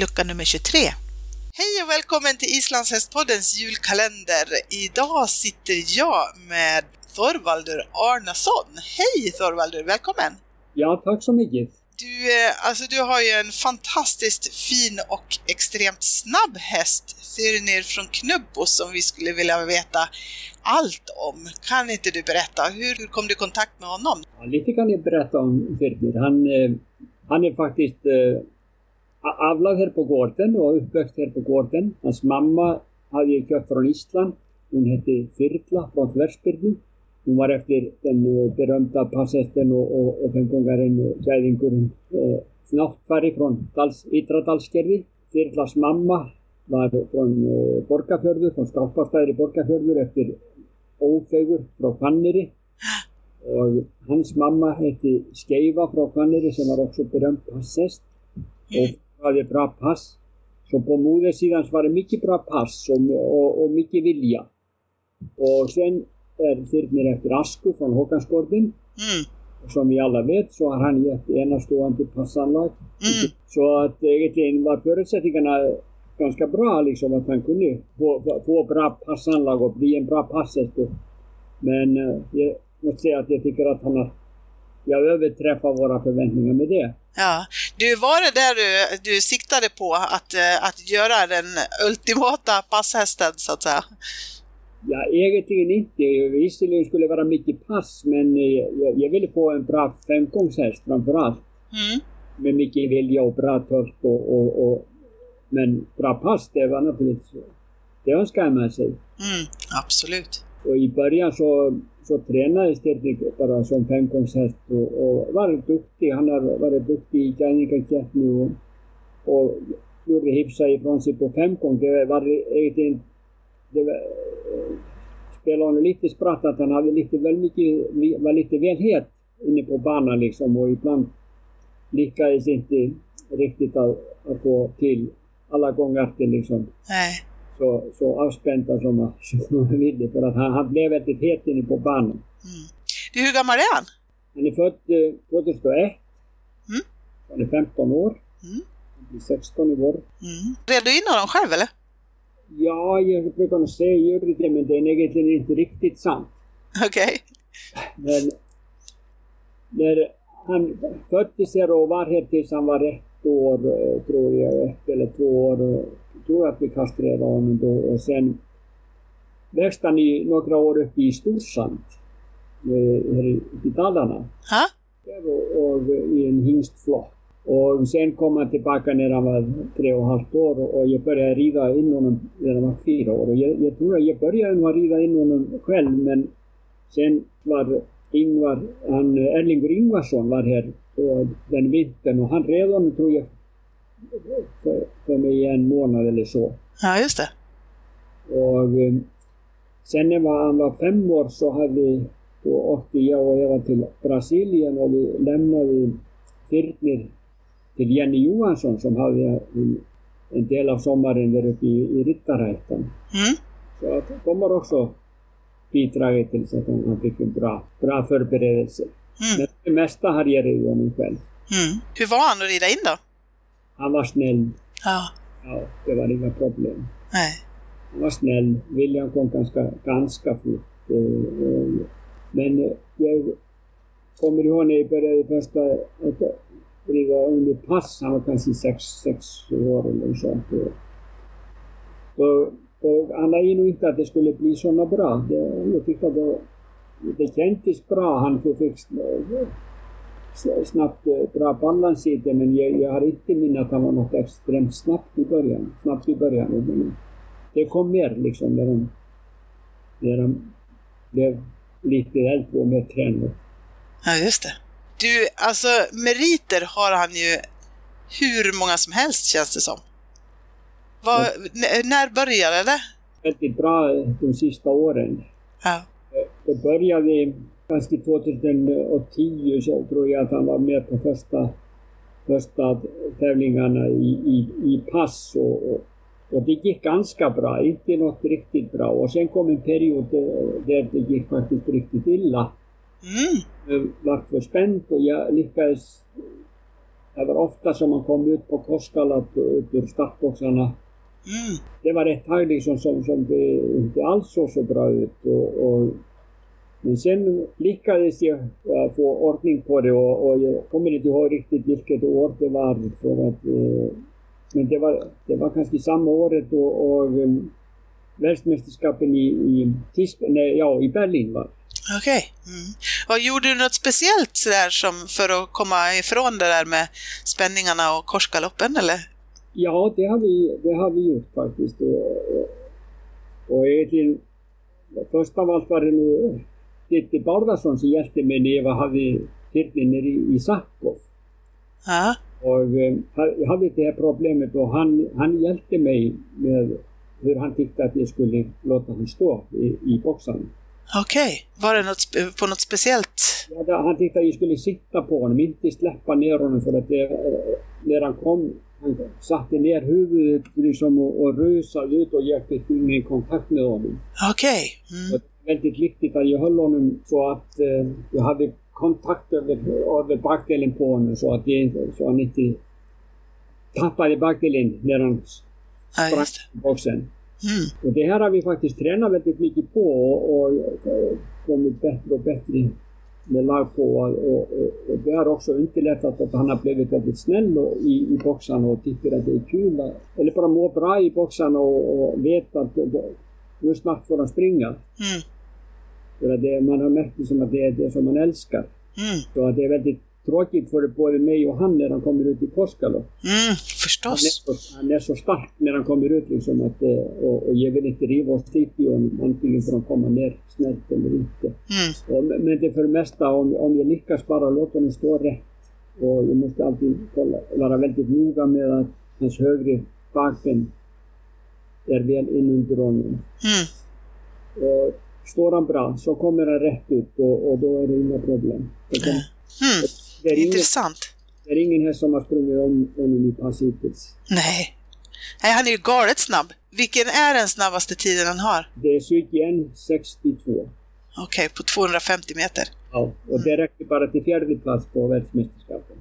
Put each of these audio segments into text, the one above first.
lucka nummer 23. Hej och välkommen till Islandshästpoddens julkalender. Idag sitter jag med Thorvaldur Arnason. Hej Thorvaldur, välkommen! Ja, tack så mycket. Du, eh, alltså du har ju en fantastiskt fin och extremt snabb häst, ner från Knubbo, som vi skulle vilja veta allt om. Kan inte du berätta, hur, hur kom du i kontakt med honom? Ja, lite kan jag berätta om Firmir. Han, eh, han är faktiskt aflag hér på Gordon og uppvöxt hér på Gordon hans mamma hafði ég kjöpt frá Ísland. Hún hetti Fyrla frá Þversbyrgu hún var eftir den eh, berömda passesten og, og, og fengungarinn og gæðingurinn eh, náttfæri frá Ytradalskerði Fyrlas mamma var frá eh, Borgafjörður frá Skápastæðri Borgafjörður eftir Ófegur frá Panniri og hans mamma heiti Skeiva frá Panniri sem var okkur berömd passest. Og Och hade bra pass. Så på modersidan så var mycket bra pass och, och, och mycket vilja. Och sen är Þyrnir efter Asku från Håkansgården. Mm. Som vi alla vet så har han gett enastående passanlag. Mm. Så att egentligen var förutsättningarna ganska bra liksom att han kunde få, få, få bra passanlag och bli en bra passhäst. Men eh, jag måste säga att jag tycker att han har jag överträffar våra förväntningar med det. Ja, du var det där du, du siktade på, att, eh, att göra den ultimata passhästen så att säga? Ja, egentligen inte. Visserligen skulle det vara mycket pass, men eh, jag, jag ville få en bra femgångshäst framför allt. Mm. Med mycket vilja och bra törst och, och, och, Men bra pass, det var naturligtvis... Det önskar man sig. Mm, absolut. Och i början så, så tränades det bara som femgångshäst och, och var duktig. Han har varit duktig i Gävlingakäppni och, och gjorde hyfsat ifrån sig på femgång. Det var egentligen... Det var, spelade honom lite spratt att han hade lite väl mycket, var lite väl het inne på banan liksom och ibland lyckades inte riktigt att, att få till alla gånger liksom. Nej. Så, så avspänta som man, som man ville för att han, han blev väldigt het inne på banan. Mm. Du, hur gammal är han? Han är född eh, 2001. Mm. Han är 15 år. Mm. Han blir 16 i vår. Mm. Red du in honom själv eller? Ja, jag brukar nog säga gjorde det, men det är egentligen inte riktigt sant. Okej. Okay. Men när han föddes här och var här tills han var år, tror jag, ett eller två år. Jag tror att vi kastrerade honom då och sen växte han i några år upp i Storsand, här i Dalarna. Ha? Och, och i en hingstflock. Och sen kom han tillbaka när han var tre och ett halvt år och jag började rida in honom när han var fyra år. Och jag, jag tror att jag började nog rida in honom själv men sen var Ingvar, han, Erlingur Ingvarsson var här den vintern och han red honom tror jag för, för mig en månad eller så. Ja, just det. Och sen när han var fem år så hade vi, då åkte jag och Eva till Brasilien och vi lämnade Firtner till Jenny Johansson som hade en, en del av sommaren där uppe i, i Rittarhättan. Mm. Så att de har också bidragit till så att han fick en bra, bra förberedelse. Mm. Men det mesta har jag ridit honom själv. Mm. Hur var han att rida in då? Han var snäll. Ja. Ja, det var inga problem. Nej. Han var snäll. William kom ganska, ganska fort. Men jag kommer ihåg när jag började första rida under pass. Han var kanske sex, sex år eller så. Då, då, han var nog inte att det skulle bli såna bra. Det, jag tyckte att det, det kändes bra. Han fick snabbt bra balans i det men jag, jag har inte minne att han var något extremt snabbt i början. Snabbt i början. Det kom mer liksom när de, när de blev lite äldre och mer tränade. Ja, just det. Du, alltså meriter har han ju hur många som helst känns det som. Var, när började det? Väldigt bra de sista åren. Ja. Det började kanske 2010 så tror jag att han var med på första, första tävlingarna i, i, i pass och, och, och, det gick ganska bra, inte något riktigt bra. Och sen kom en period där det gick faktiskt riktigt illa. Mm. Jag var för spänt och jag lyckades det var ofta som man kom ut på Koskalat ut ur startboxarna. Mm. Det var ett tag liksom som, som det inte alls såg så bra ut. Och, och, men sen lyckades jag få ordning på det och, och jag kommer inte ihåg riktigt vilket år det var. För att, äh, men det var, det var kanske samma året och, och um, världsmästerskapen i, i, Tysk, nej, ja, i Berlin var. Okej. Okay. Mm. Och gjorde du något speciellt sådär som för att komma ifrån det där med spänningarna och korsgaloppen eller? Ja, det har vi, det har vi gjort faktiskt. Och, och, och egentligen, först av allt var det nog Titti Bárðarsson som hjälpte mig när jag hade hirtningen nere i, i Sakov. Ja. Och eh, jag hade det här problemet och han, han hjälpte mig med hur han tyckte att jag skulle låta honom stå i, i boxen. Okej, okay. var det något, på något speciellt? Ja, han tyckte att jag skulle sitta på honom, inte släppa ner honom för att det, när han kom, han satte ner huvudet liksom och, och rusade ut och jag fick ingen kontakt med honom. Okej. Okay. Mm. Väldigt viktigt att jag höll honom så att eh, jag hade kontakt över, över bakdelen på honom så att, jag, så han inte tappade bakdelen när han sprang ja, boxen. Mm. Och det här har vi faktiskt tränat väldigt mycket på och, och kommit bättre och bättre med lag på. Och, och, och, det har också underlättat att han har blivit väldigt snäll i, i boxarna och tycker att det är kul. Eller bara mår bra i boxarna och, och vet att nu snart får han springa. Mm. För att det, man har märkt det som att det är det som man älskar. Mm. Så att det är väldigt tråkigt för både mig och han när han kommer ut i Koskalo. Mm, förstås. Han är, så, han är så stark när han kommer ut liksom att, eh, och, och jag vill inte riva oss i honom antingen för att komma ner snällt eller inte. Mm. Och, men det för det mesta, om, om jag lyckas bara låta honom stå rätt och jag måste alltid kolla, vara väldigt noga med att hans högre bakben är väl inunder honom. Mm. Och står han bra så kommer han rätt ut och, och då är det inga problem. Mm. Det är Intressant. Ingen, det är ingen här som har sprungit om honom i pass hittills. Nej. Nej, han är ju galet snabb. Vilken är den snabbaste tiden han har? Det är Sykien 62. Okej, okay, på 250 meter. Ja, och det räcker bara till fjärde plats på världsmästerskapen.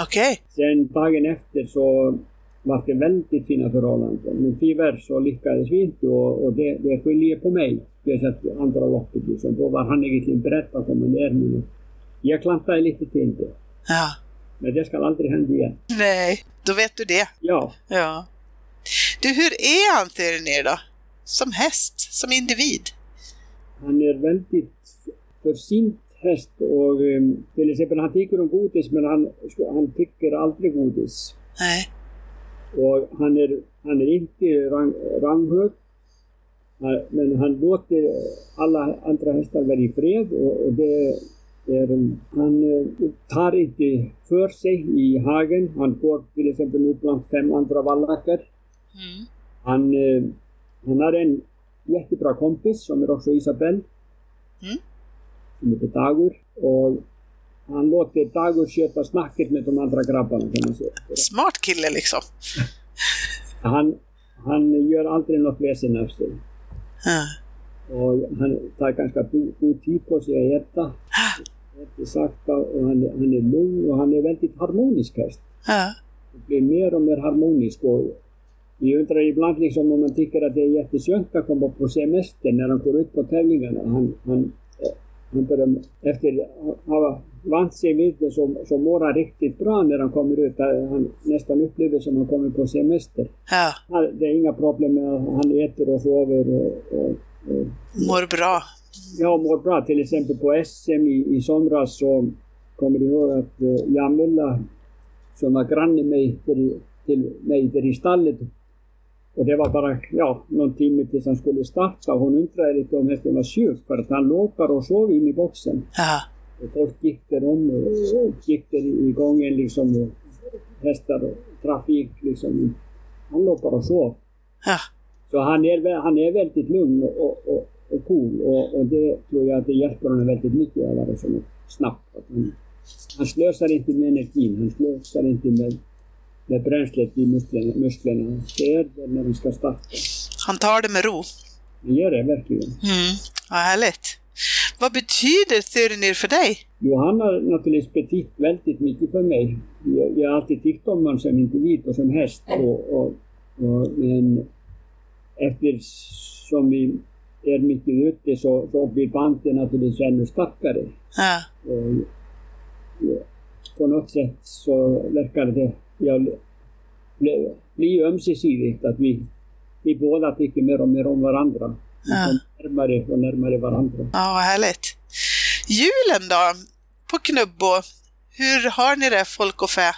Okej. Okay. Sen dagen efter så var det väldigt fina förhållanden. Men tyvärr så lyckades vi inte och, och det, det skiljer på mig. Speciellt andra loppet liksom. Då var han egentligen beredd att komma ner men jag klantade lite till det. Ja. Men det ska aldrig hända igen. Nej, då vet du det. Ja. Ja. Du, hur är han ner då? Som häst, som individ? Han är väldigt försynt häst och um, till exempel han tycker om godis men han, han tycker aldrig godis. Nej. og hann er, hann er yngi rang, ranghög menn hann lótir alla andra hestar verið í fred og, og það er hann eh, tar yngi för sig í hagen. Hann går til exempel upp bland fem andra vallakar mm. hann, eh, hann har en jättebra kompis som er också Isabel mm. sem heitir Dagur. Og han låter Dagur sköta snacket med de andra grabbarna kan man säga. Smart kille liksom. han, han gör aldrig något väsen av sig. Och han tar ganska god tid på sig att äta sakta och han, han är lugn och han är väldigt harmonisk häst. Ja. Blir mer och mer harmonisk och vi undrar ibland liksom om man tycker att det är jätteskönt att komma på semester när han går ut på tävlingarna. Han, han, han börjar, efter att ha vid det så, mår han riktigt bra när han kommer ut. Han nästan upplever som han kommer på semester. Ja. Det är inga problem med att han äter och sover och, och, och mår bra jag mår bra. Till exempel på SM i, i somras så kommer jag ihåg att uh, Jamila som var granne mig till, till mig där i stallet och det var bara ja, någon timme tills han skulle starta och hon undrade lite om hästen var sjuk för att han låg och sov in i boxen. Ja. Och folk gick där om och, gick där i gången liksom och hästar och trafik liksom. Han låg bara och sov. Ja. Så han är, han är väldigt lugn och, och, och cool och, och det tror jag att det hjälper honom väldigt mycket att vara så snabbt. Att han, han slösar inte med energin, han slösar inte med, med bränslet i musklerna. musklerna. Det är det när han ska starta. Han tar det med ro. Han gör det verkligen. Mm, vad härligt. Vad betyder Thyrnir för dig? Jo, han har naturligtvis betytt väldigt mycket för mig. Jag, jag har alltid tyckt om honom som individ och som häst. Och, och, och, men eftersom vi är mycket ute så, så blir bandet naturligtvis ännu starkare. Ja. Och, ja, på något sätt så verkar det ja, bli, ömsesidigt att vi, vi båda tycker mer och mer om varandra. Ja. Närmare och närmare varandra. Ja, vad härligt. Julen då? På Knubbo, hur har ni det, folk och fä?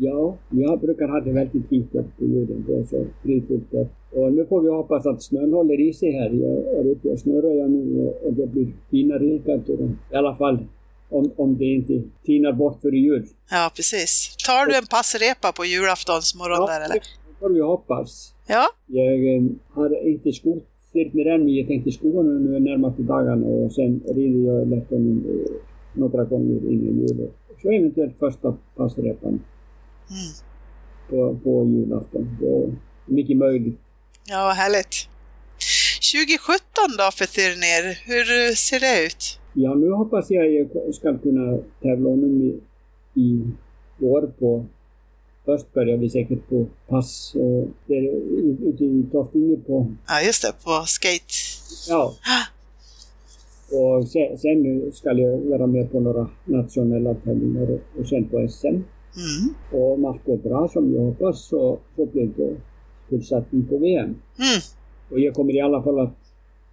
Ja, jag brukar ha det väldigt där på jorden. Det är så fridfullt. Och nu får vi hoppas att snön håller i sig här. Jag ute och snöröjar nu och- det blir fina rekanter. I alla fall om, om det inte tinar bort för jul. Ja, precis. Tar du en passrepa på julaftonsmorgon där eller? det får vi hoppas. Ja, Jag eh, har inte skott med än, men jag tänkte skoa nu, nu närmaste dagarna och sen rider jag lätt om eh, några gånger innan jul. Så eventuellt första passrepan mm. på, på julafton. Det är mycket möjligt. ja härligt. 2017 då för Thyrnir, hur ser det ut? Ja, nu hoppas jag jag ska kunna tävla honom i, i år på Först börjar vi säkert på pass och där ute i Toftinge på, Ja, just det, på skate. ja. Och sen, sen ska jag vara med på några nationella tävlingar och, sen på SM. Mm. Och om allt går bra som jag hoppas så, så blir det fullsatsning på VM. Mm. Och jag kommer i alla fall att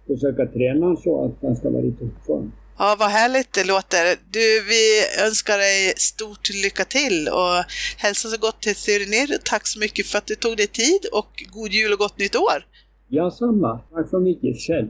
försöka träna så att han ska vara i toppform. Ja, vad härligt det låter. Du, vi önskar dig stort lycka till och hälsa så gott till Syrinir. Tack så mycket för att du tog dig tid och god jul och gott nytt år! Ja, samma. Tack så mycket själv.